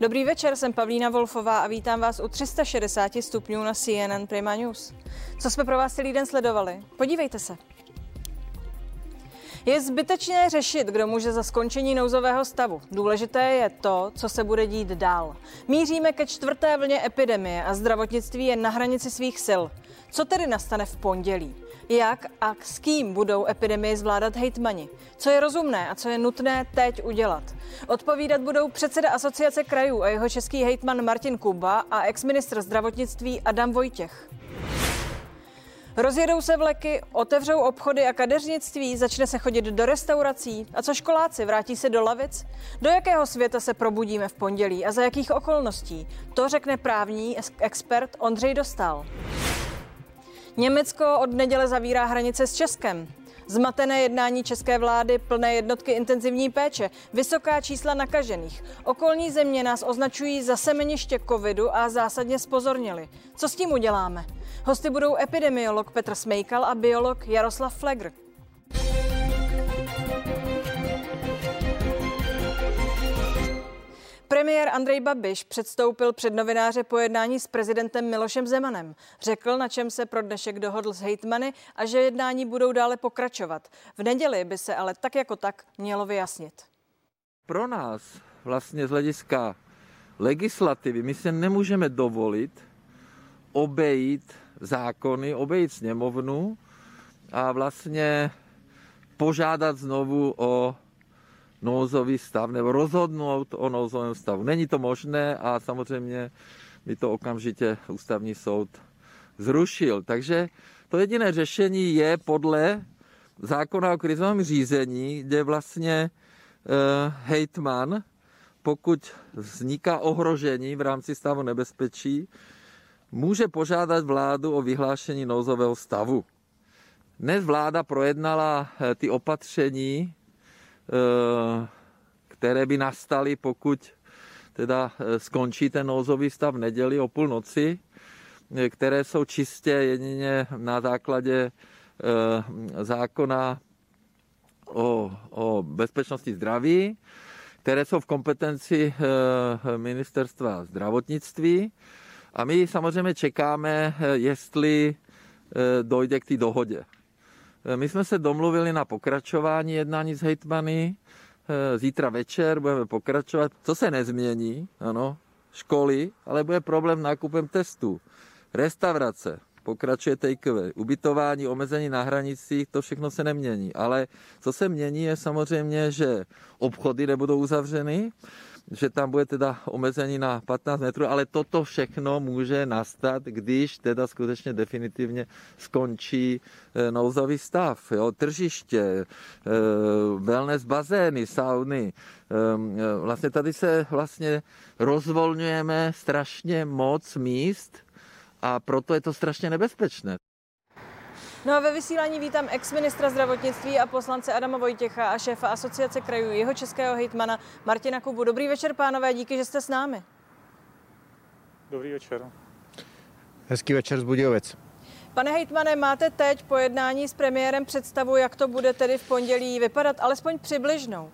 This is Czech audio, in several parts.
Dobrý večer, jsem Pavlína Wolfová a vítám vás u 360 stupňů na CNN Prima News. Co jsme pro vás celý den sledovali? Podívejte se. Je zbytečné řešit, kdo může za skončení nouzového stavu. Důležité je to, co se bude dít dál. Míříme ke čtvrté vlně epidemie a zdravotnictví je na hranici svých sil. Co tedy nastane v pondělí? Jak a s kým budou epidemii zvládat hejtmani? Co je rozumné a co je nutné teď udělat? Odpovídat budou předseda asociace krajů a jeho český hejtman Martin Kuba a exministr zdravotnictví Adam Vojtěch. Rozjedou se vleky, otevřou obchody a kadeřnictví, začne se chodit do restaurací. A co školáci, vrátí se do lavic? Do jakého světa se probudíme v pondělí a za jakých okolností? To řekne právní expert Ondřej Dostal. Německo od neděle zavírá hranice s Českem. Zmatené jednání české vlády, plné jednotky intenzivní péče, vysoká čísla nakažených. Okolní země nás označují za semeniště covidu a zásadně spozornili. Co s tím uděláme? Hosty budou epidemiolog Petr Smejkal a biolog Jaroslav Flegr. Premiér Andrej Babiš předstoupil před novináře po jednání s prezidentem Milošem Zemanem. Řekl, na čem se pro dnešek dohodl s hejtmany a že jednání budou dále pokračovat. V neděli by se ale tak jako tak mělo vyjasnit. Pro nás vlastně z hlediska legislativy my se nemůžeme dovolit obejít zákony, obejít sněmovnu a vlastně požádat znovu o nouzový stav nebo rozhodnout o nouzovém stavu. Není to možné a samozřejmě by to okamžitě ústavní soud zrušil. Takže to jediné řešení je podle zákona o krizovém řízení, kde vlastně uh, hejtman, pokud vzniká ohrožení v rámci stavu nebezpečí, může požádat vládu o vyhlášení nouzového stavu. Dnes vláda projednala eh, ty opatření, které by nastaly, pokud teda eh, skončí ten nouzový stav v neděli o půlnoci, které jsou čistě jedině na základě zákona o, o bezpečnosti zdraví, které jsou v kompetenci ministerstva zdravotnictví a my samozřejmě čekáme, jestli eh, dojde k té dohodě. Eh, my jsme se domluvili na pokračování jednání s hejtmany. Eh, zítra večer budeme pokračovat. Co se nezmění, ano, školy, ale bude problém nákupem testů. Restaurace, pokračuje takeaway, ubytování, omezení na hranicích, to všechno se nemění. Ale co se mění je samozřejmě, že obchody nebudou uzavřeny, že tam bude teda omezení na 15 metrů, ale toto všechno může nastat, když teda skutečně definitivně skončí eh, nouzový stav. Jo? Tržiště, eh, wellness bazény, sauny. Ehm, eh, vlastně tady se vlastně rozvolňujeme strašně moc míst a proto je to strašně nebezpečné. No a ve vysílání vítám ex-ministra zdravotnictví a poslance Adama Vojtěcha a šéfa asociace krajů jeho českého hejtmana Martina Kubu. Dobrý večer, pánové, díky, že jste s námi. Dobrý večer. Hezký večer z Budějovic. Pane hejtmane, máte teď po jednání s premiérem představu, jak to bude tedy v pondělí vypadat, alespoň přibližnou?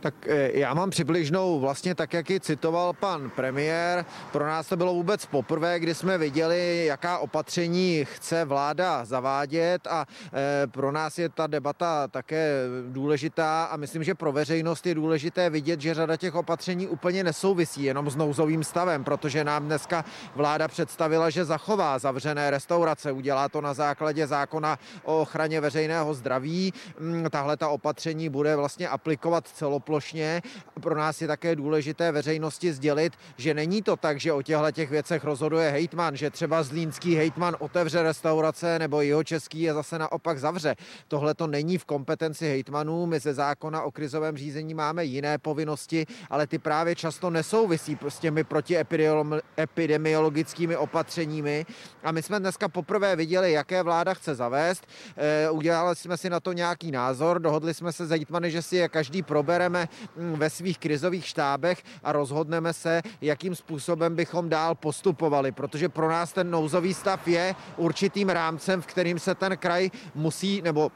Tak eh, já mám přibližnou vlastně tak, jak ji citoval pan premiér. Pro nás to bylo vůbec poprvé, kdy jsme viděli, jaká opatření chce vláda zavádět a eh, pro nás je ta debata také důležitá a myslím, že pro veřejnost je důležité vidět, že řada těch opatření úplně nesouvisí jenom s nouzovým stavem, protože nám dneska vláda představila, že zachová zavřené restaurace, udělá to na základě zákona o ochraně veřejného zdraví. Mm, tahle ta opatření bude vlastně aplikovat celoplošně plošně. Pro nás je také důležité veřejnosti sdělit, že není to tak, že o těchto těch věcech rozhoduje hejtman, že třeba zlínský hejtman otevře restaurace nebo jeho český je zase naopak zavře. Tohle to není v kompetenci hejtmanů. My ze zákona o krizovém řízení máme jiné povinnosti, ale ty právě často nesouvisí s těmi protiepidemiologickými opatřeními. A my jsme dneska poprvé viděli, jaké vláda chce zavést. E, udělali jsme si na to nějaký názor, dohodli jsme se s hejtmany, že si je každý probereme sejdeme mm, ve svých krizových štábech a rozhodneme se, jakým způsobem bychom dál postupovali, protože pro nás ten nouzový stav je určitým rámcem, v kterým se ten kraj musí nebo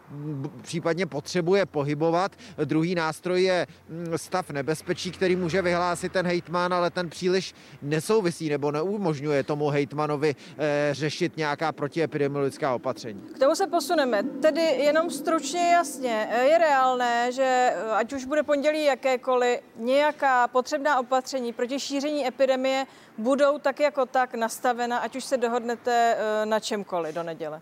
případně potřebuje pohybovat. Druhý nástroj je mm, stav nebezpečí, který může vyhlásit ten hejtman, ale ten příliš nesouvisí nebo neumožňuje tomu hejtmanovi eh, řešit nějaká protiepidemiologická opatření. K tomu se posuneme. Tedy jenom stručně jasně, eh, je reálné, že eh, ať už bude pondělí jakékoliv, nějaká potřebná opatření proti šíření epidemie budou tak jako tak nastavena, ať už se dohodnete na čemkoliv do neděle.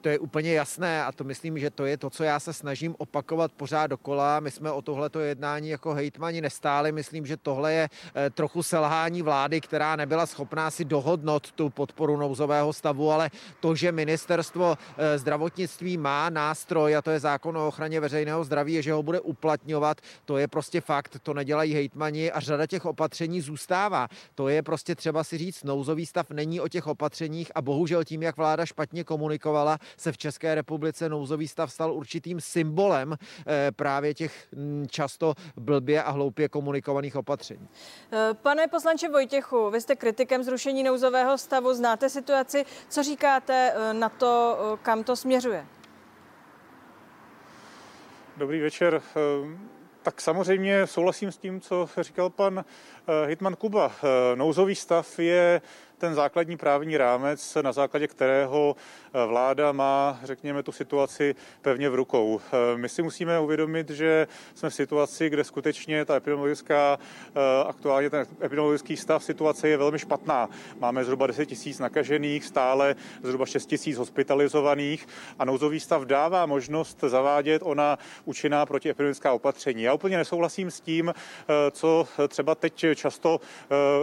To je úplně jasné a to myslím, že to je to, co já se snažím opakovat pořád dokola. My jsme o tohleto jednání jako hejtmani nestáli. Myslím, že tohle je eh, trochu selhání vlády, která nebyla schopná si dohodnout tu podporu nouzového stavu, ale to, že ministerstvo eh, zdravotnictví má nástroj a to je zákon o ochraně veřejného zdraví, že ho bude uplatňovat, to je prostě fakt, to nedělají hejtmani a řada těch opatření zůstává. To je prostě třeba si říct, nouzový stav není o těch opatřeních a bohužel tím, jak vláda špatně komunikovala, se v České republice nouzový stav stal určitým symbolem eh, právě těch mm, často blbě a hloupě komunikovaných opatření. Eh, pane poslanče Vojtěchu, vy jste kritikem zrušení nouzového stavu, znáte situaci. Co říkáte eh, na to, kam to směřuje? Dobrý večer. Tak samozřejmě souhlasím s tím, co říkal pan Hitman Kuba. Nouzový stav je ten základní právní rámec, na základě kterého vláda má, řekněme, tu situaci pevně v rukou. Eh, my si musíme uvědomit, že jsme v situaci, kde skutečně ta epidemiologická, eh, aktuálně ten epidemiologický stav situace je velmi špatná. Máme zhruba 10 tisíc nakažených, stále zhruba 6 tisíc hospitalizovaných a nouzový stav dává možnost zavádět ona účinná protiepidemická opatření. Já úplně nesouhlasím s tím, co třeba teď často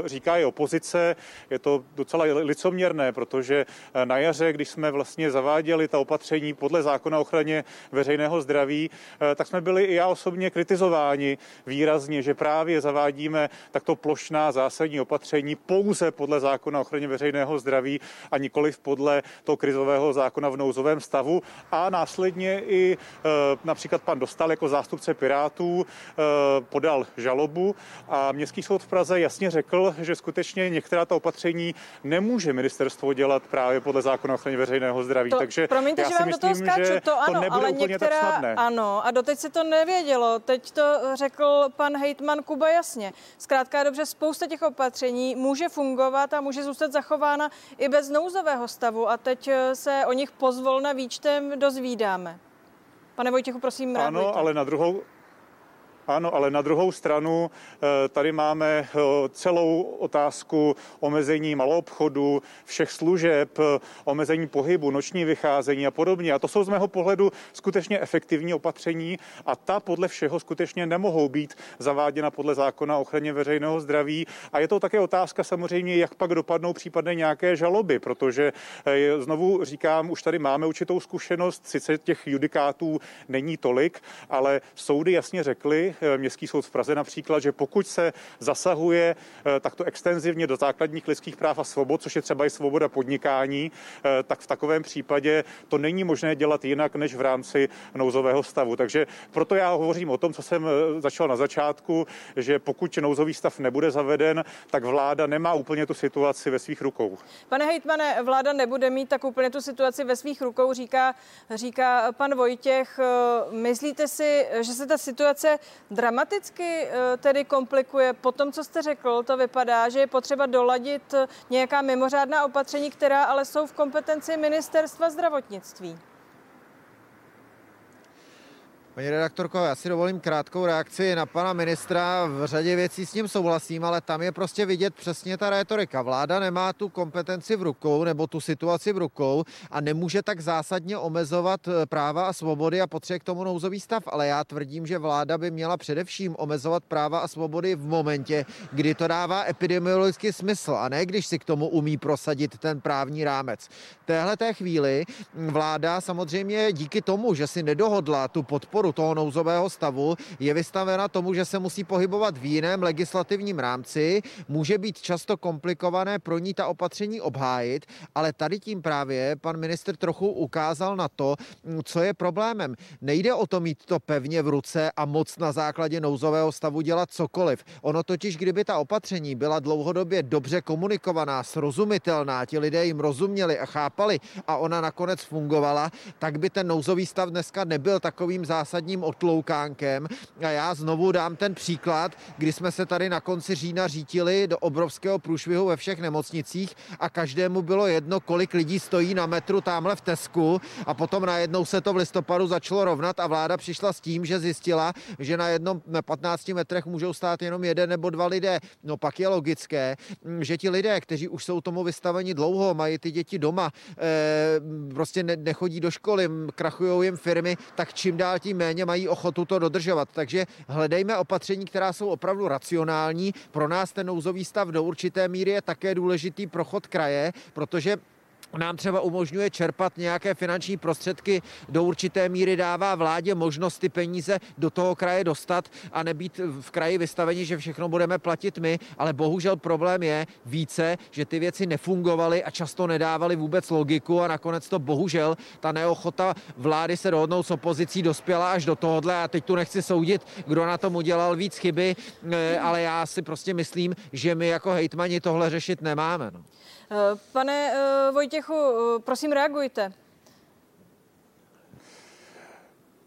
říká i opozice. Je to docela licoměrné, protože eh, na jaře, když jsme vlastně zaváděli ta opatření podle zákona ochraně veřejného zdraví, eh, tak jsme byli i já osobně kritizováni výrazně, že právě zavádíme takto plošná zásadní opatření pouze podle zákona ochraně veřejného zdraví a nikoliv podle toho krizového zákona v nouzovém stavu. A následně i eh, například pan Dostal jako zástupce Pirátů podal žalobu a Městský soud v Praze jasně řekl, že skutečně některá ta opatření nemůže ministerstvo dělat právě podle zákona ochraně veřejného zdraví. To, Takže promiňte, já že si vám myslím, do toho skáču, že to ano, to nebude ale úplně některá, tak snadné. Ano, a doteď se to nevědělo. Teď to řekl pan hejtman Kuba jasně. Zkrátka dobře, spousta těch opatření může fungovat a může zůstat zachována i bez nouzového stavu a teď eh, se o nich pozvolna výčtem dozvídáme. Pane Vojtěchu, prosím, Ano, reagujte. ale na druhou, ano, ale na druhou stranu eh, tady máme eh, celou otázku omezení maloobchodu, všech služeb, eh, omezení pohybu, noční vycházení a podobně. A to jsou z mého pohledu skutečně efektivní opatření a ta podle všeho skutečně nemohou být zaváděna podle zákona o ochraně veřejného zdraví. A je to také otázka samozřejmě, jak pak dopadnou případné nějaké žaloby, protože znovu říkám, už tady máme určitou zkušenost, sice těch judikátů není tolik, ale soudy jasně řekly, Městský soud v Praze například, že pokud se zasahuje eh, takto extenzivně do základních lidských práv a svobod, což je třeba i svoboda podnikání, eh, tak v takovém případě to není možné dělat jinak než v rámci nouzového stavu. Takže proto já hovořím o tom, co jsem začal na začátku, že pokud nouzový stav nebude zaveden, tak vláda nemá úplně tu situaci ve svých rukou. Pane hejtmane, vláda nebude mít tak úplně tu situaci ve svých rukou, říká, říká pan Vojtěch. Myslíte si, že se ta situace dramaticky eh, tedy komplikuje. Po tom, co jste řekl, to vypadá, že je potřeba doladit eh, nějaká mimořádná opatření, která ale jsou v kompetenci ministerstva zdravotnictví. Paní redaktorko, já si dovolím krátkou reakci na pana ministra. V řadě věcí s ním souhlasím, ale tam je prostě vidět přesně ta rétorika. Vláda nemá tu kompetenci v rukou nebo tu situaci v rukou a nemůže tak zásadně omezovat eh, práva a svobody a potřebuje k tomu nouzový stav. Ale já tvrdím, že vláda by měla především omezovat práva a svobody v momentě, kdy to dává epidemiologický smysl a ne když si k tomu umí prosadit ten právní rámec. V téhle té chvíli vláda samozřejmě díky tomu, že si nedohodla tu podporu podporu toho nouzového stavu, je vystavena tomu, že se musí pohybovat v jiném legislativním rámci, může být často komplikované pro ní ta opatření obhájit, ale tady tím právě pan minister trochu ukázal na to, co je problémem. Nejde o to mít to pevně v ruce a moc na základě nouzového stavu dělat cokoliv. Ono totiž, kdyby ta opatření byla dlouhodobě dobře komunikovaná, srozumitelná, ti lidé jim rozuměli a chápali a ona nakonec fungovala, tak by ten nouzový stav dneska nebyl takovým zásadním otloukánkem. A já znovu dám ten příklad, kdy jsme se tady na konci října řítili do obrovského průšvihu ve všech nemocnicích a každému bylo jedno, kolik lidí stojí na metru tamhle v Tesku a potom najednou se to v listopadu začalo rovnat a vláda přišla s tím, že zjistila, že na jednom 15 metrech můžou stát jenom jeden nebo dva lidé. No pak je logické, že ti lidé, kteří už jsou tomu vystaveni dlouho, mají ty děti doma, eh, prostě nechodí do školy, krachují jim firmy, tak čím dál tím méně mají ochotu to dodržovat. Takže hledejme opatření, která jsou opravdu racionální. Pro nás ten nouzový stav do určité míry je také důležitý prochod kraje, protože nám třeba umožňuje čerpat nějaké finanční prostředky, do určité míry dává vládě možnost ty peníze do toho kraje dostat a nebýt v kraji vystaveni, že všechno budeme platit my, ale bohužel problém je více, že ty věci nefungovaly a často nedávaly vůbec logiku a nakonec to bohužel ta neochota vlády se dohodnout s opozicí dospěla až do tohohle a teď tu nechci soudit, kdo na tom udělal víc chyby, eh, ale já si prostě myslím, že my jako hejtmani tohle řešit nemáme. No. Eh, pane eh, Vojtěchu, eh, prosím reagujte.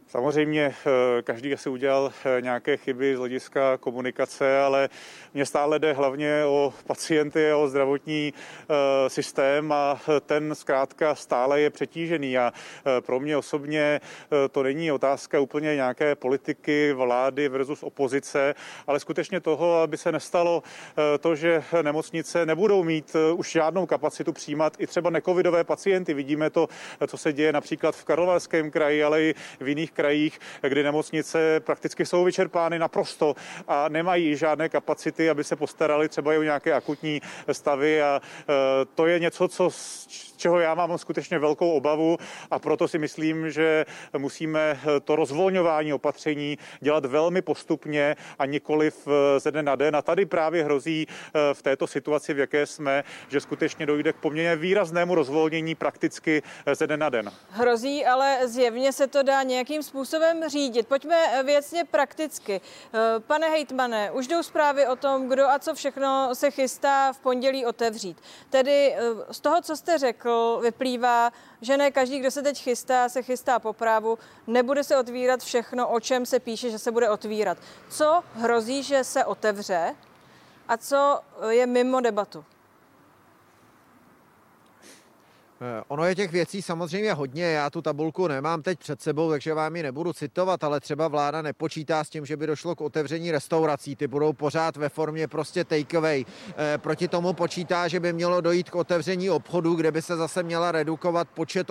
Samozřejmě eh, každý asi udělal eh, nějaké chyby z hlediska komunikace, ale mně stále jde hlavně o pacienty a o zdravotní eh, systém a ten zkrátka stále je přetížený a pro mě osobně to není otázka úplně nějaké politiky, vlády versus opozice, ale skutečně toho, aby se nestalo to, že nemocnice nebudou mít už žádnou kapacitu přijímat i třeba necovidové pacienty. Vidíme to, co se děje například v Karlovarském kraji, ale i v jiných krajích, kdy nemocnice prakticky jsou vyčerpány naprosto a nemají žádné kapacity, aby se postarali třeba i o nějaké akutní stavy a e, to je něco, co čeho já mám skutečně velkou obavu a proto si myslím, že musíme to rozvolňování opatření dělat velmi postupně a nikoliv e, ze dne na den. A tady právě hrozí e, v této situaci, v jaké jsme, že skutečně dojde k poměrně výraznému rozvolnění prakticky ze dne na den. Hrozí, ale zjevně se to dá nějakým způsobem řídit. Pojďme věcně prakticky. Eh, pane hejtmane, už jdou zprávy o tom, kdo a co všechno se chystá v pondělí otevřít. Tedy eh, z toho, co jste řekl, vyplývá, že ne každý, kdo se teď chystá, se chystá po právu, nebude se otvírat všechno, o čem se píše, že se bude otvírat. Co hrozí, že se otevře a co je mimo debatu? Eh, ono je těch věcí samozřejmě hodně, já tu tabulku nemám teď před sebou, takže vám ji nebudu citovat, ale třeba vláda nepočítá s tím, že by došlo k otevření restaurací, ty budou pořád ve formě prostě takeaway. Eh, proti tomu počítá, že by mělo dojít k otevření obchodu, kde by se zase měla redukovat počet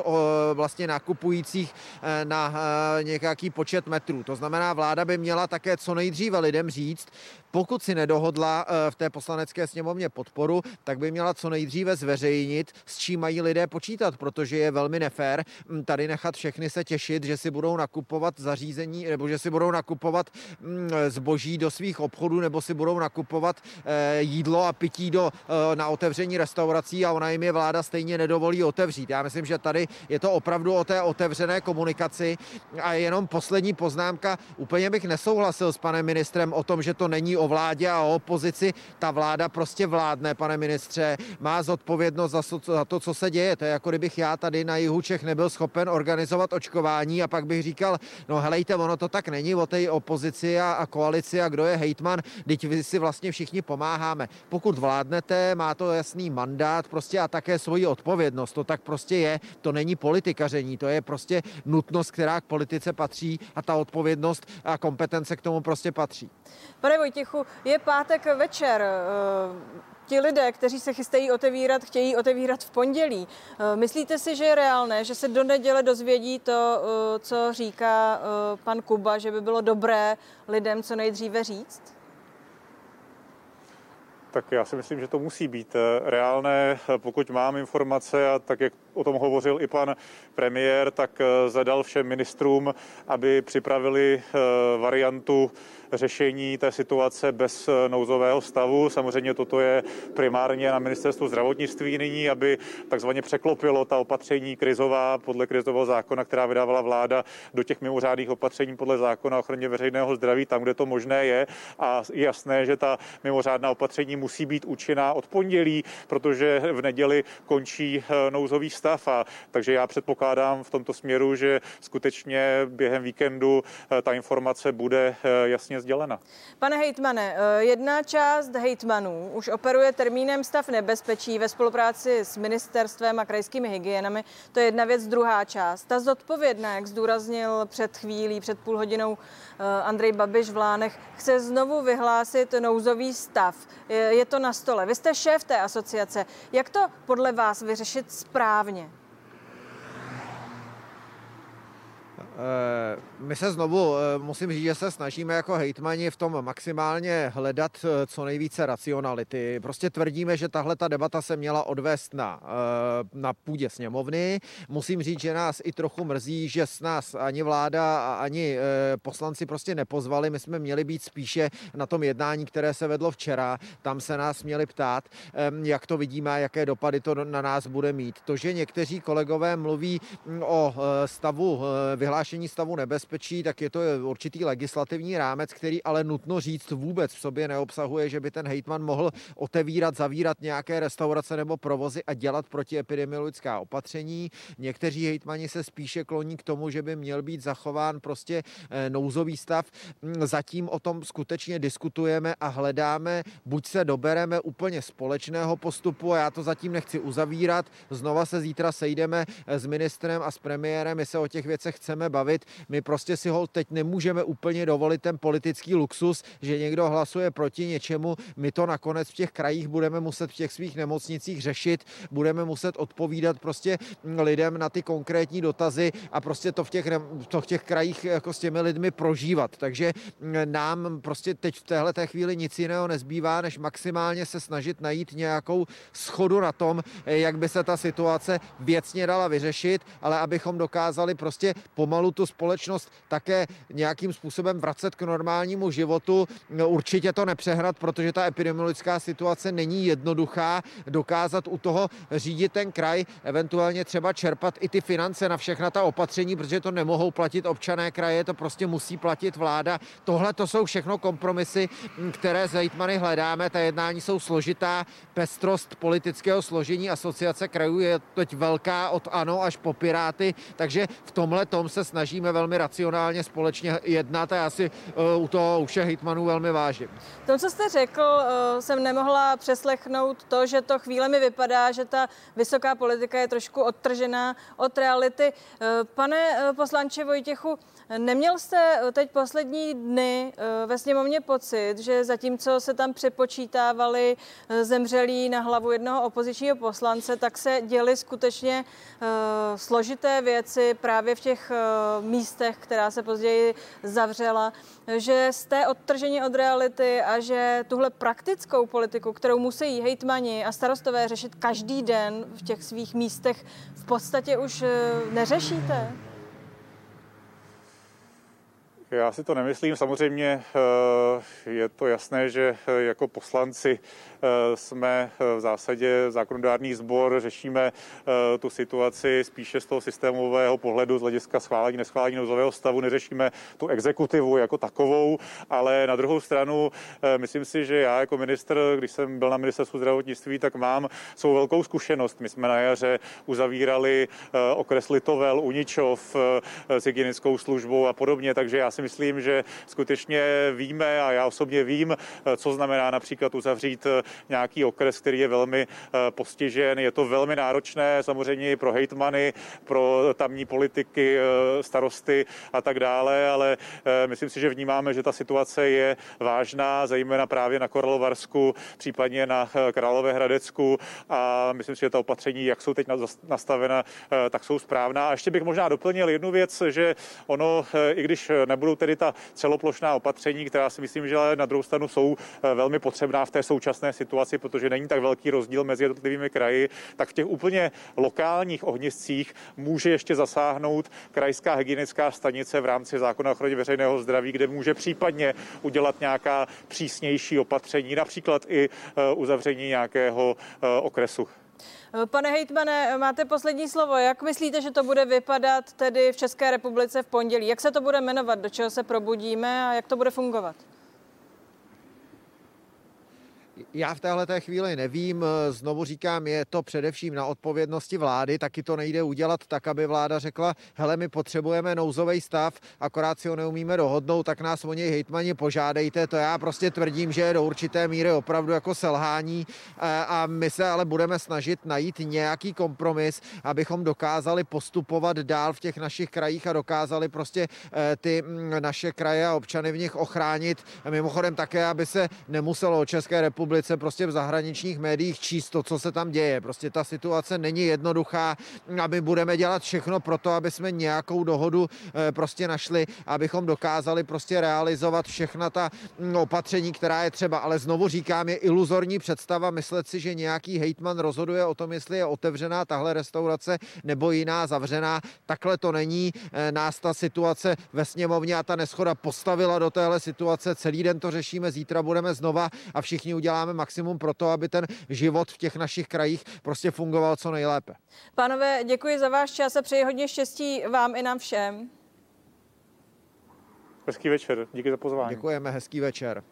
vlastně nakupujících eh, na nějaký počet metrů. To znamená, vláda by měla také co nejdříve lidem říct, pokud si nedohodla v té poslanecké sněmovně podporu, tak by měla co nejdříve zveřejnit, s čím mají lidé počítat, protože je velmi nefér mm, tady nechat všechny se těšit, že si budou nakupovat zařízení nebo že si budou nakupovat mm, zboží do svých obchodů nebo si budou nakupovat eh, jídlo a pití do, eh, na otevření restaurací a ona jim je vláda stejně nedovolí otevřít. Já myslím, že tady je to opravdu o té otevřené komunikaci a jenom poslední poznámka. Úplně bych nesouhlasil s panem ministrem o tom, že to není o vládě a o opozici. Ta vláda prostě vládne, pane ministře, má zodpovědnost za, za to, co se děje. To je jako kdybych já tady na jihu Čech nebyl schopen organizovat očkování a pak bych říkal, no helejte, ono to tak není o té opozici a, a koalici a kdo je hejtman, teď vy si vlastně všichni pomáháme. Pokud vládnete, má to jasný mandát prostě a také svoji odpovědnost. To tak prostě je. To není politikaření, to je prostě nutnost, která k politice patří a ta odpovědnost a kompetence k tomu prostě patří. Pane Vojtěchu, je pátek večer. Eh, ti lidé, kteří se chystají otevírat, chtějí otevírat v pondělí. Eh, myslíte si, že je reálné, že se do neděle dozvědí to, eh, co říká pan Kuba, že by bylo dobré lidem co nejdříve říct? Tak já si myslím, že to musí být reálné. Pokud mám informace, a tak jak o tom hovořil i pan premiér, tak zadal všem ministrům, aby připravili variantu řešení té situace bez eh, nouzového stavu. Samozřejmě toto je primárně na ministerstvu zdravotnictví nyní, aby takzvaně překlopilo ta opatření krizová podle krizového zákona, která vydávala vláda do těch mimořádných opatření podle zákona o ochraně veřejného zdraví, tam, kde to možné je. A je jasné, že ta mimořádná opatření musí být účinná od pondělí, protože v neděli končí eh, nouzový stav. A takže já předpokládám v tomto směru, že skutečně během víkendu eh, ta informace bude jasně jasně sdělena. Pane hejtmane, eh, jedna část hejtmanů už operuje termínem stav nebezpečí ve spolupráci s ministerstvem a krajskými hygienami. To je jedna věc, druhá část. Ta zodpovědná, jak zdůraznil před chvílí, před půl hodinou eh, Andrej Babiš v Lánech, chce znovu vyhlásit nouzový stav. Je to na stole. Vy jste šéf té asociace. Jak to podle vás vyřešit správně? Eh, my se znovu, eh, musím říct, že se snažíme jako hejtmani v tom maximálně hledat eh, co nejvíce racionality. Prostě tvrdíme, že tahle ta debata se měla odvést na, na půdě sněmovny. Musím říct, že nás i trochu mrzí, že s nás ani vláda a ani poslanci prostě nepozvali. My jsme měli být spíše na tom jednání, které se vedlo včera. Tam se nás měli ptát, jak to vidíme, jaké dopady to na nás bude mít. To, že někteří kolegové mluví mm, o stavu vyhlášení vyhlášení stavu nebezpečí, tak je to určitý legislativní rámec, který ale nutno říct vůbec v sobě neobsahuje, že by ten hejtman mohl otevírat, zavírat nějaké restaurace nebo provozy a dělat protiepidemiologická opatření. Někteří hejtmani se spíše kloní k tomu, že by měl být zachován prostě eh, nouzový stav. Zatím o tom skutečně diskutujeme a hledáme, buď se dobereme úplně společného postupu, a já to zatím nechci uzavírat, znova se zítra sejdeme eh, s ministrem a s premiérem, my se o těch věcech chceme bavit bavit. My prostě si ho teď nemůžeme úplně dovolit ten politický luxus, že někdo hlasuje proti něčemu. My to nakonec v těch krajích budeme muset v těch svých nemocnicích řešit, budeme muset odpovídat prostě lidem na ty konkrétní dotazy a prostě to v těch, to v těch krajích jako s těmi lidmi prožívat. Takže nám prostě teď v téhle té chvíli nic jiného nezbývá, než maximálně se snažit najít nějakou schodu na tom, jak by se ta situace věcně dala vyřešit, ale abychom dokázali prostě pomalu pomalu tu společnost také nějakým způsobem vracet k normálnímu životu. Určitě to nepřehnat, protože ta epidemiologická situace není jednoduchá. Dokázat u toho řídit ten kraj, eventuálně třeba čerpat i ty finance na všechna ta opatření, protože to nemohou platit občané kraje, to prostě musí platit vláda. Tohle to jsou všechno kompromisy, které s hejtmany hledáme. Ta jednání jsou složitá. Pestrost politického složení asociace krajů je teď velká od ANO až po Piráty, takže v tomhle tom se snažíme velmi racionálně společně jednat a já si uh, u toho už hejtmanů velmi vážím. To, co jste řekl, uh, jsem nemohla přeslechnout to, že to chvíle mi vypadá, že ta vysoká politika je trošku odtržená od reality. Uh, pane poslanče Vojtěchu, Neměl jste teď poslední dny ve sněmovně pocit, že zatímco se tam přepočítávali zemřelí na hlavu jednoho opozičního poslance, tak se děly skutečně složité věci právě v těch místech, která se později zavřela, že jste odtrženi od reality a že tuhle praktickou politiku, kterou musí hejtmani a starostové řešit každý den v těch svých místech, v podstatě už eh, neřešíte? Já si to nemyslím. Samozřejmě eh, je to jasné, že eh, jako poslanci jsme eh, v zásadě zákonodárný sbor, řešíme eh, tu situaci spíše z toho systémového pohledu z hlediska schválení, neschválení nouzového stavu, neřešíme tu exekutivu jako takovou, ale na druhou stranu myslím si, že já jako minister, když jsem byl na ministerstvu zdravotnictví, tak mám svou velkou zkušenost. My jsme na jaře uzavírali okres Litovel, Uničov s hygienickou službou a podobně, takže já si myslím, že skutečně víme a já osobně vím, co znamená například uzavřít nějaký okres, který je velmi eh, postižen. Je to velmi náročné samozřejmě i pro hejtmany, pro tamní politiky, eh, starosty a tak dále, ale eh, myslím si, že vnímáme, že ta situace je vážná, zejména právě na Koralovarsku, případně na Královéhradecku a myslím si, že ta opatření, jak jsou teď nastavena, tak jsou správná. A ještě bych možná doplnil jednu věc, že ono, i když nebudu budou tedy ta celoplošná opatření, která si myslím, že na druhou stranu jsou velmi potřebná v té současné situaci, protože není tak velký rozdíl mezi jednotlivými kraji, tak v těch úplně lokálních ohniscích může ještě zasáhnout krajská hygienická stanice v rámci zákona o ochraně veřejného zdraví, kde může případně udělat nějaká přísnější opatření, například i uzavření nějakého okresu. Pane hejtmane, máte poslední slovo. Jak myslíte, že to bude vypadat tedy v České republice v pondělí? Jak se to bude jmenovat? Do čeho se probudíme a jak to bude fungovat? Já v téhle té chvíli nevím, znovu říkám, je to především na odpovědnosti vlády, taky to nejde udělat tak, aby vláda řekla, hele, my potřebujeme nouzový stav, akorát si ho neumíme dohodnout, tak nás o něj hejtmani požádejte, to já prostě tvrdím, že je do určité míry opravdu jako selhání a my se ale budeme snažit najít nějaký kompromis, abychom dokázali postupovat dál v těch našich krajích a dokázali prostě eh, ty naše kraje a občany v nich ochránit. Mimochodem také, aby se nemuselo o České republice republice prostě v zahraničních médiích číst to, co se tam děje. Prostě ta situace není jednoduchá a my budeme dělat všechno pro to, aby jsme nějakou dohodu eh, prostě našli, abychom dokázali prostě realizovat všechna ta mm, opatření, která je třeba. Ale znovu říkám, je iluzorní představa myslet si, že nějaký hejtman rozhoduje o tom, jestli je otevřená tahle restaurace nebo jiná zavřená. Takhle to není. Eh, nás ta situace ve sněmovně a ta neschoda postavila do téhle situace. Celý den to řešíme, zítra budeme znova a všichni uděláme děláme maximum pro to, aby ten život v těch našich krajích prostě fungoval co nejlépe. Pánové, děkuji za váš čas a přeji hodně štěstí vám i nám všem. Hezký večer, díky za pozvání. Děkujeme, hezký večer.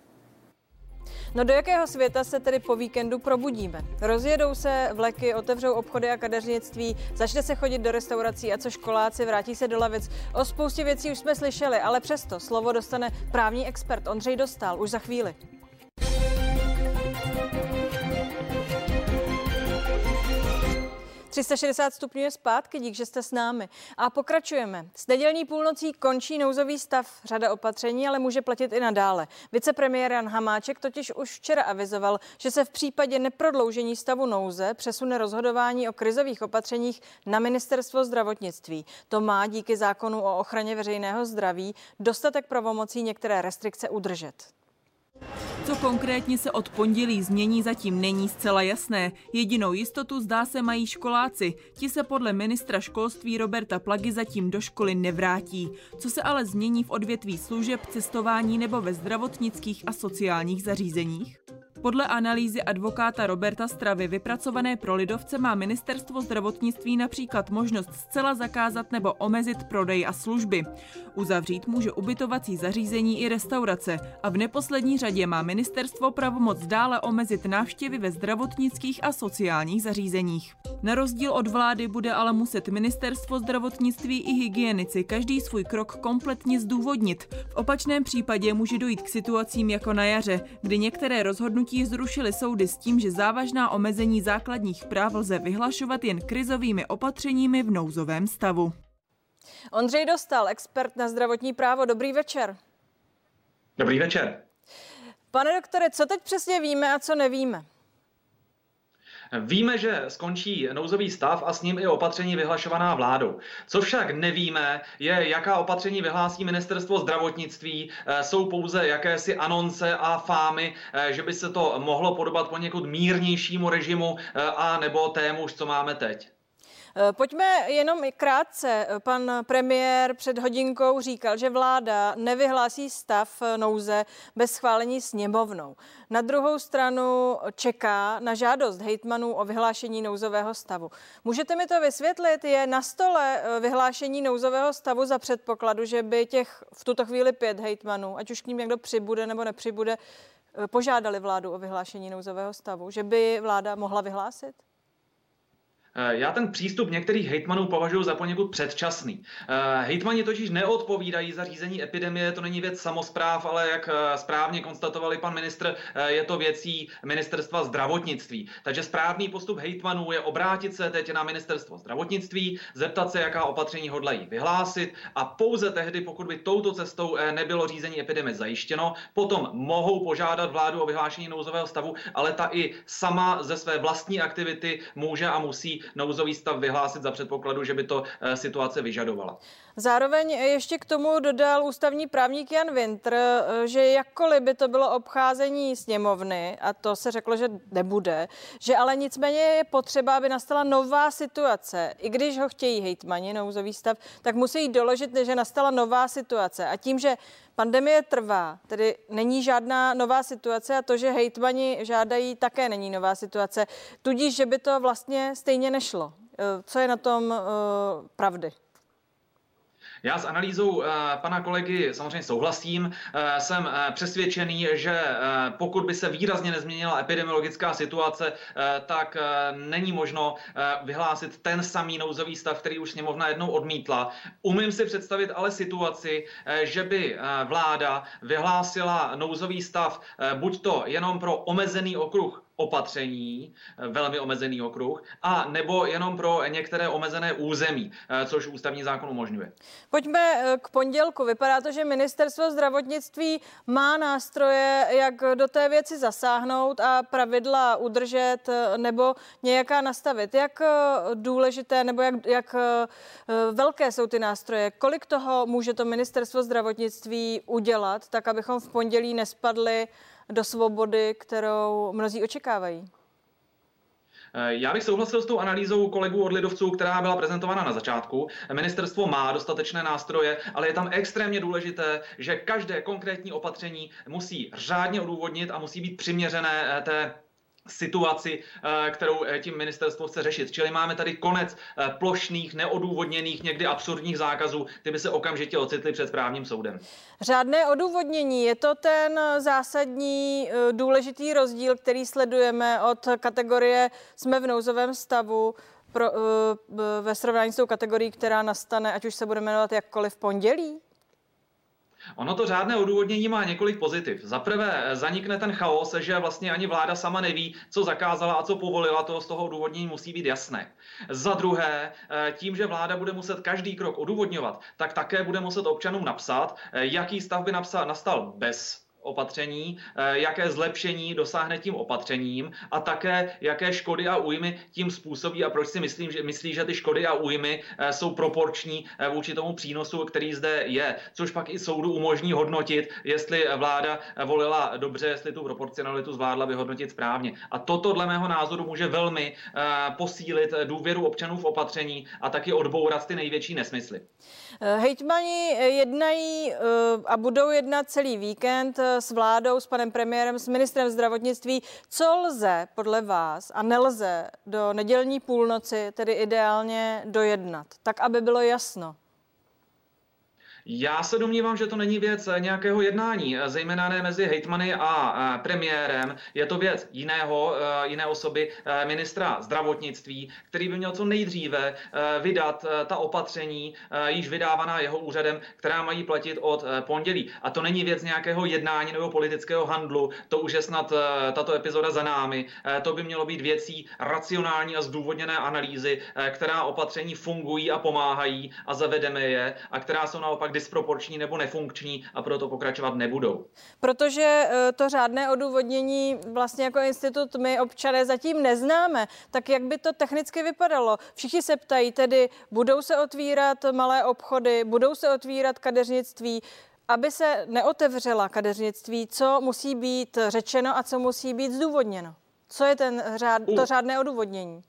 No do jakého světa se tedy po víkendu probudíme? Rozjedou se vleky, otevřou obchody a kadeřnictví, začne se chodit do restaurací a co školáci, vrátí se do lavic. O spoustě věcí už jsme slyšeli, ale přesto slovo dostane právní expert Ondřej Dostal už za chvíli. 360 stupňů je zpátky, dík, že jste s námi. A pokračujeme. S nedělní půlnocí končí nouzový stav. Řada opatření ale může platit i nadále. Vicepremiér Jan Hamáček totiž už včera avizoval, že se v případě neprodloužení stavu nouze přesune rozhodování o krizových opatřeních na ministerstvo zdravotnictví. To má díky zákonu o ochraně veřejného zdraví dostatek pravomocí některé restrikce udržet. Co konkrétně se od pondělí změní, zatím není zcela jasné. Jedinou jistotu zdá se mají školáci. Ti se podle ministra školství Roberta Plagy zatím do školy nevrátí. Co se ale změní v odvětví služeb, cestování nebo ve zdravotnických a sociálních zařízeních? Podle analýzy advokáta Roberta Stravy vypracované pro Lidovce má ministerstvo zdravotnictví například možnost zcela zakázat nebo omezit prodej a služby. Uzavřít může ubytovací zařízení i restaurace a v neposlední řadě má ministerstvo pravomoc dále omezit návštěvy ve zdravotnických a sociálních zařízeních. Na rozdíl od vlády bude ale muset ministerstvo zdravotnictví i hygienici každý svůj krok kompletně zdůvodnit. V opačném případě může dojít k situacím jako na jaře, kdy některé rozhodnutí rozhodnutí zrušily soudy s tím, že závažná omezení základních práv lze vyhlašovat jen krizovými opatřeními v nouzovém stavu. Ondřej Dostal, expert na zdravotní právo. Dobrý večer. Dobrý večer. Pane doktore, co teď přesně víme a co nevíme? Víme, že skončí nouzový stav a s ním i opatření vyhlašovaná vládou. Co však nevíme, je, jaká opatření vyhlásí ministerstvo zdravotnictví. Eh, jsou pouze jakési anonce a fámy, eh, že by se to mohlo podobat poněkud mírnějšímu režimu eh, a nebo témuž, co máme teď. Eh, pojďme jenom krátce. Pan premiér před hodinkou říkal, že vláda nevyhlásí stav nouze bez schválení sněmovnou. Na druhou stranu čeká na žádost hejtmanů o vyhlášení nouzového stavu. Můžete mi to vysvětlit? Je na stole eh, vyhlášení nouzového stavu za předpokladu, že by těch v tuto chvíli pět hejtmanů, ať už k ním někdo přibude nebo nepřibude, eh, požádali vládu o vyhlášení nouzového stavu, že by vláda mohla vyhlásit? Eh, já ten přístup některých hejtmanů považuji za poněkud předčasný. Eh, hejtmani totiž neodpovídají za řízení epidemie, to není věc samozpráv, ale jak eh, správně konstatovali pan ministr, je to věcí ministerstva zdravotnictví. Takže správný postup hejtmanů je obrátit se teď na ministerstvo zdravotnictví, zeptat se, jaká opatření hodlají vyhlásit a pouze tehdy, pokud by touto cestou nebylo řízení epidemie zajištěno, potom mohou požádat vládu o vyhlášení nouzového stavu, ale ta i sama ze své vlastní aktivity může a musí nouzový stav vyhlásit za předpokladu, že by to eh, situace vyžadovala. Zároveň ještě k tomu dodal ústavní právník Jan Winter, že jakkoliv by to bylo obcházení sněmovny, a to se řeklo, že nebude, že ale nicméně je potřeba, aby nastala nová situace. I když ho chtějí hejtmani, nouzový stav, tak musí doložit, že nastala nová situace. A tím, že pandemie trvá, tedy není žádná nová situace a to, že hejtmani žádají, také není nová situace. Tudíž, že by to vlastně stejně nešlo. Eh, co je na tom uh, pravdy? Já s analýzou uh, pana kolegy samozřejmě souhlasím. Uh, jsem uh, přesvědčený, že pokud by se výrazně nezměnila epidemiologická situace, tak není možno vyhlásit ten samý nouzový stav, který už sněmovna jednou odmítla. Umím si představit ale situaci, že by vláda vyhlásila nouzový stav buď to jenom pro omezený okruh opatření, eh, velmi omezený okruh, a nebo jenom pro některé omezené území, eh, což ústavní zákon umožňuje. Pojďme eh, k pondělku. Vypadá to, že ministerstvo zdravotnictví má nástroje, jak do té věci zasáhnout a pravidla udržet nebo nějaká nastavit. Jak důležité nebo jak, jak velké jsou ty nástroje? Kolik toho může to ministerstvo zdravotnictví udělat, tak abychom v pondělí nespadli do svobody, kterou mnozí očekávají? Eh, já bych souhlasil s tou analýzou kolegů od Lidovců, která byla prezentována na začátku. Ministerstvo má dostatečné nástroje, ale je tam extrémně důležité, že každé konkrétní opatření musí řádně odůvodnit a musí být přiměřené eh, té situaci, eh, kterou eh, tím ministerstvo chce řešit. Čili máme tady konec eh, plošných, neodůvodněných, někdy absurdních zákazů, ty by se okamžitě ocitly před správním soudem. Řádné odůvodnění, je to ten zásadní důležitý rozdíl, který sledujeme od kategorie jsme v nouzovém stavu pro, ve srovnání s tou kategorií, která nastane, ať už se bude jmenovat jakkoliv v pondělí? Ono to řádné odůvodnění má několik pozitiv. Za prvé eh, zanikne ten chaos, že vlastně ani vláda sama neví, co zakázala a co povolila, to z toho odůvodnění musí být jasné. Za druhé, eh, tím, že vláda bude muset každý krok odůvodňovat, tak také bude muset občanům napsat, eh, jaký stav by napsal, nastal bez opatření, eh, jaké zlepšení dosáhne tím opatřením a také jaké škody a újmy tím způsobí a proč si myslím, že myslí, že ty škody a újmy eh, jsou proporční eh, vůči tomu přínosu, který zde je, což pak i soudu umožní hodnotit, jestli vláda volila dobře, jestli tu proporcionalitu zvládla vyhodnotit správně. A toto dle mého názoru může velmi posílit důvěru občanů v opatření a taky odbourat ty největší nesmysly. Hejtmani jednají a budou jednat celý víkend s vládou, s panem premiérem, s ministrem zdravotnictví. Co lze podle vás a nelze do nedělní půlnoci, tedy ideálně dojednat, tak aby bylo jasno? Já se domnívám, že to není věc nějakého jednání, zejména ne mezi hejtmany a premiérem. Je to věc jiného, eh, jiné osoby, eh, ministra zdravotnictví, který by měl co nejdříve eh, vydat ta opatření, již vydávaná jeho úřadem, která mají platit od pondělí. A to není věc nějakého jednání nebo politického handlu, to už je snad tato epizoda za námi. To by mělo být věcí racionální a zdůvodněné analýzy, která opatření fungují a pomáhají a zavedeme je a která jsou naopak disproporční nebo nefunkční a proto pokračovat nebudou. Protože eh, to řádné odůvodnění vlastně jako institut my občané zatím neznáme, tak jak by to technicky vypadalo? Všichni se ptají tedy, budou se otvírat malé obchody, budou se otvírat kadeřnictví, aby se neotevřela kadeřnictví, co musí být řečeno a co musí být zdůvodněno? Co je ten řád, to řádné odůvodnění?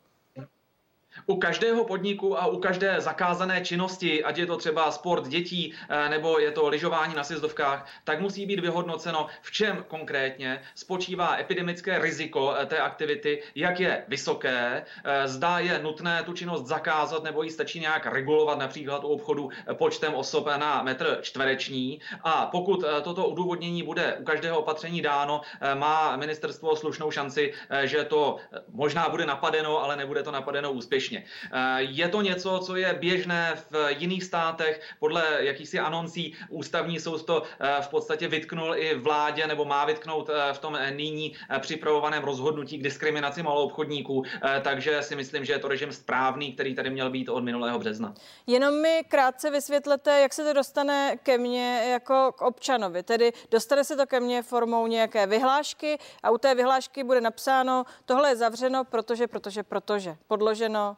U každého podniku a u každé zakázané činnosti, ať je to třeba sport dětí eh, nebo je to lyžování na sjezdovkách, tak musí být vyhodnoceno, v čem konkrétně spočívá epidemické riziko eh, té aktivity, jak je vysoké, eh, zda je nutné tu činnost zakázat nebo ji stačí nějak regulovat, například u obchodu počtem osob na metr čtvereční. A pokud toto odůvodnění bude u každého opatření dáno, má ministerstvo slušnou šanci, že to možná bude napadeno, ale nebude to napadeno úspěšně úspěšně. Eh, je to něco, co je běžné v jiných státech, podle jakýchsi anoncí ústavní soud to eh, v podstatě vytknul i vládě nebo má vytknout eh, v tom nyní připravovaném rozhodnutí k diskriminaci maloobchodníků, takže si myslím, že je to režim správný, který tady měl být od minulého března. Jenom mi krátce vysvětlete, jak se to dostane ke mně jako k občanovi. Tedy dostane se to ke mně formou nějaké vyhlášky a u té vyhlášky bude napsáno, tohle je zavřeno, protože, protože, protože, podloženo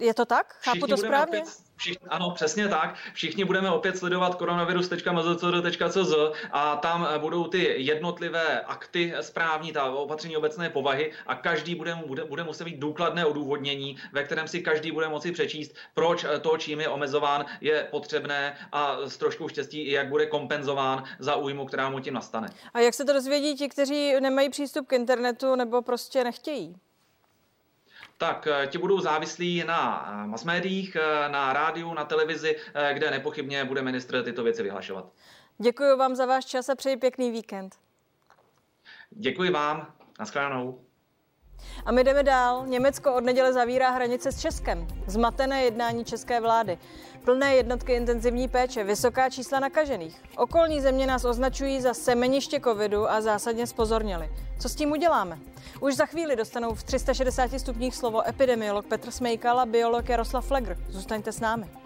Je to tak? Chápu Všichni to správně? Opět, všichni, ano, přesně tak. Všichni budeme opět sledovat koronavirus.mzcr.cz a tam eh, budou ty jednotlivé akty správní, ta opatření obecné povahy a každý bude, bude, bude muset mít důkladné odůvodnění, ve kterém si každý bude moci přečíst, proč eh, to, čím je omezován, je potřebné a s troškou štěstí i jak bude kompenzován za újmu, která mu tím nastane. A jak se to dozvědí ti, kteří nemají přístup k internetu nebo prostě nechtějí? Tak eh, ti budou závislí na eh, mass médiích, eh, na rádiu, na televizi, kde nepochybně bude ministr tyto věci vyhlašovat. Děkuji vám za váš čas a přeji pěkný víkend. Děkuji vám. Naschledanou. A my jdeme dál. Německo od neděle zavírá hranice s Českem. Zmatené jednání české vlády. Plné jednotky intenzivní péče, vysoká čísla nakažených. Okolní země nás označují za semeniště covidu a zásadně spozorněli. Co s tím uděláme? Už za chvíli dostanou v 360 stupních slovo epidemiolog Petr Smejkal a biolog Jaroslav Flegr. Zůstaňte s námi.